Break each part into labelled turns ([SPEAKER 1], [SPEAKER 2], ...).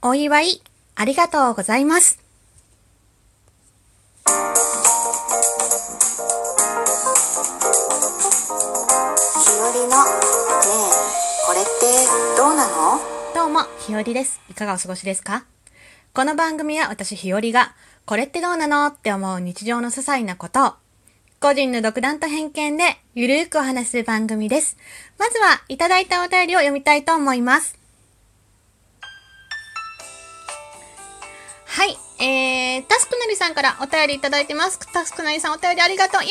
[SPEAKER 1] お祝い、ありがとうございます。ひよ
[SPEAKER 2] りの、ねえ、これってどうなの？
[SPEAKER 1] どうも、ひよりです。いかがお過ごしですか？この番組は私ひよりが、これってどうなのって思う日常の些細なことを、個人の独断と偏見でゆるーくお話す番組です。まずは、いただいたお便りを読みたいと思います。はい。えー、タスクなりさんからお便りいただいてます。タスクなりさんお便りありがとう。イェイ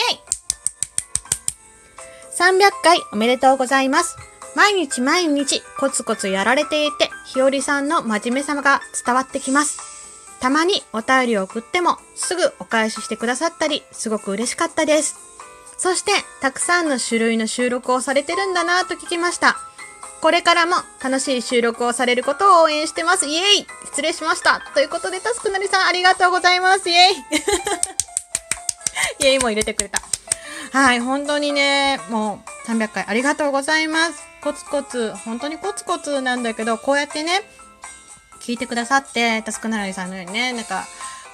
[SPEAKER 1] !300 回おめでとうございます。毎日毎日コツコツやられていて、ひよりさんの真面目さが伝わってきます。たまにお便りを送ってもすぐお返ししてくださったり、すごく嬉しかったです。そして、たくさんの種類の収録をされてるんだなぁと聞きました。これからも楽しい収録をされることを応援してます。イエイ失礼しました。ということで、タスクなりさんありがとうございます。イエイ イエイも入れてくれた。はい、本当にね、もう300回ありがとうございます。コツコツ、本当にコツコツなんだけど、こうやってね、聞いてくださって、タスクなりさんのようにね、なんか、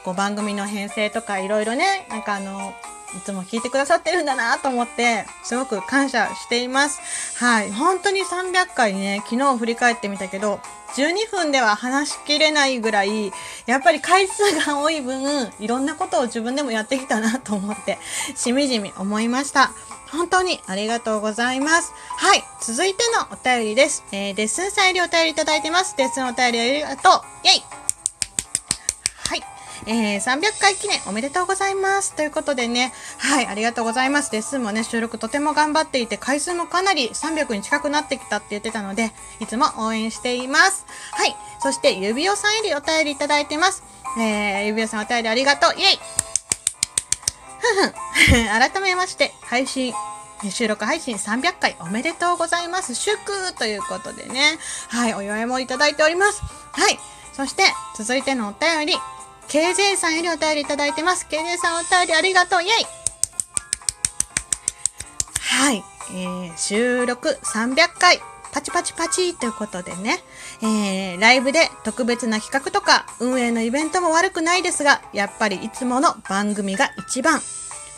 [SPEAKER 1] こう番組の編成とかいろいろね、なんかあの、いつも聞いてくださってるんだなと思って、すごく感謝しています。はい。本当に300回ね、昨日振り返ってみたけど、12分では話しきれないぐらい、やっぱり回数が多い分、いろんなことを自分でもやってきたなと思って、しみじみ思いました。本当にありがとうございます。はい。続いてのお便りです。えー、デッスン裁量お便りいただいてます。デッスンお便りありがとう。イェイえー、300回記念おめでとうございます。ということでね、はい、ありがとうございます。レッスンもね、収録とても頑張っていて、回数もかなり300に近くなってきたって言ってたので、いつも応援しています。はい、そして指輪さんよりお便りいただいてます。えー、指輪さんお便りありがとう。イェイふふん。改めまして、配信、収録配信300回おめでとうございます。祝ということでね。はい、お祝いもいただいております。はい。そして、続いてのお便り。KJ さんよりお便りいただいてます。KJ さんお便りありがとうイェイはい。えー、収録300回。パチパチパチということでね、えー、ライブで特別な企画とか運営のイベントも悪くないですが、やっぱりいつもの番組が一番。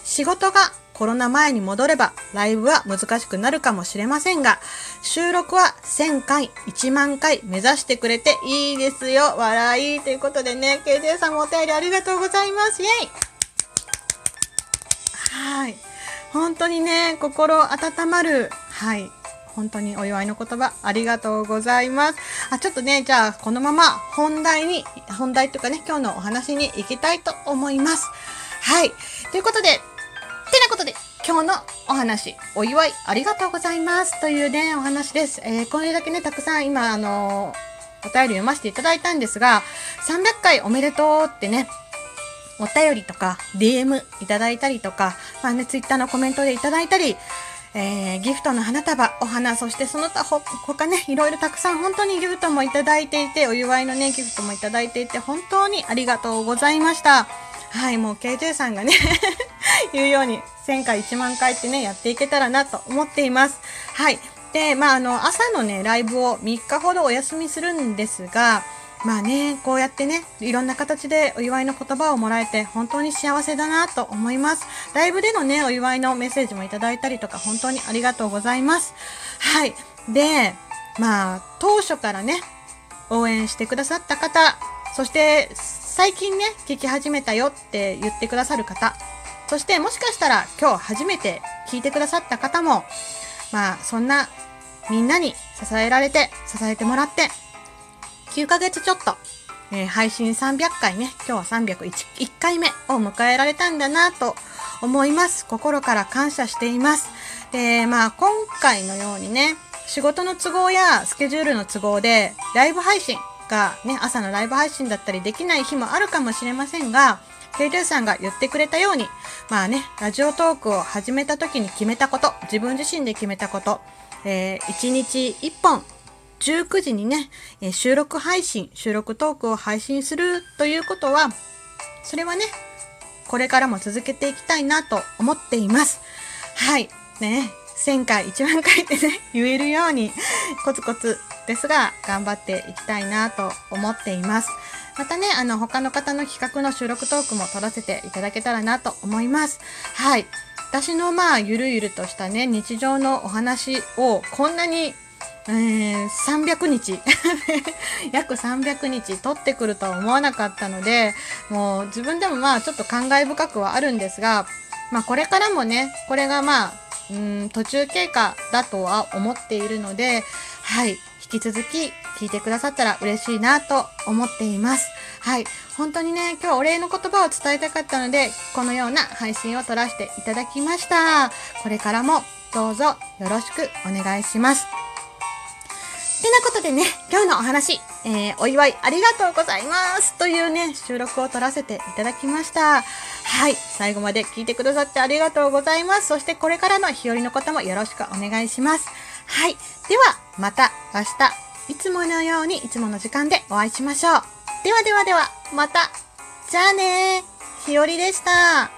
[SPEAKER 1] 仕事がコロナ前に戻ればライブは難しくなるかもしれませんが、収録は1000回、1万回目指してくれていいですよ。笑い。ということでね、KJ さんもお便りありがとうございます。イェイはい。本当にね、心温まる、はい。本当にお祝いの言葉ありがとうございます。あ、ちょっとね、じゃあこのまま本題に、本題というかね、今日のお話に行きたいと思います。はい。という、ことで、今日のお話、お祝いありがとうございますというね、お話です。えー、これだけね、たくさん今、あのー、お便り読ませていただいたんですが、300回おめでとうってね、お便りとか、DM いただいたりとか、まあね、Twitter のコメントでいただいたり、えー、ギフトの花束、お花、そしてその他、他ね、いろいろたくさん本当にギフトもいただいていて、お祝いのね、ギフトもいただいていて、本当にありがとうございました。はい、もう KJ さんがね言うように1000回1万回ってね、やっていけたらなと思っています。はい。で、まあ、あの、朝のね、ライブを3日ほどお休みするんですが、まあね、こうやってね、いろんな形でお祝いの言葉をもらえて本当に幸せだなと思います。ライブでのね、お祝いのメッセージもいただいたりとか本当にありがとうございます。はい。で、まあ、当初からね、応援してくださった方、そして最近ね、聞き始めたよって言ってくださる方、そしてもしかしたら今日初めて聞いてくださった方も、まあそんなみんなに支えられて、支えてもらって、9ヶ月ちょっと、えー、配信300回ね、今日は301回目を迎えられたんだなと思います。心から感謝しています。で、まあ今回のようにね、仕事の都合やスケジュールの都合でライブ配信がね、朝のライブ配信だったりできない日もあるかもしれませんが、ケイルさんが言ってくれたように、まあね、ラジオトークを始めた時に決めたこと、自分自身で決めたこと、えー、1日1本、19時にね、え、収録配信、収録トークを配信するということは、それはね、これからも続けていきたいなと思っています。はい。ね、1000回、1万回ってね、言えるように、コツコツですが、頑張っていきたいなと思っています。またね、あの、他の方の企画の収録トークも撮らせていただけたらなと思います。はい。私のまあ、ゆるゆるとしたね、日常のお話をこんなにえー、300日 約300日取ってくるとは思わなかったのでもう自分でもまあちょっと感慨深くはあるんですが、まあ、これからもねこれがまあうん途中経過だとは思っているのではい引き続き聞いてくださったら嬉しいなと思っています。はい。本当にね、今日お礼の言葉を伝えたかったので、このような配信を撮らせていただきました。これからもどうぞよろしくお願いします。てなことでね、今日のお話、えー、お祝いありがとうございますというね、収録を撮らせていただきました。はい、最後まで聞いてくださってありがとうございます。そしてこれからの日和のこともよろしくお願いします。はい、ではまた明日、いつものようにいつもの時間でお会いしましょう。ではではでは、また。じゃあねー、ひよりでした。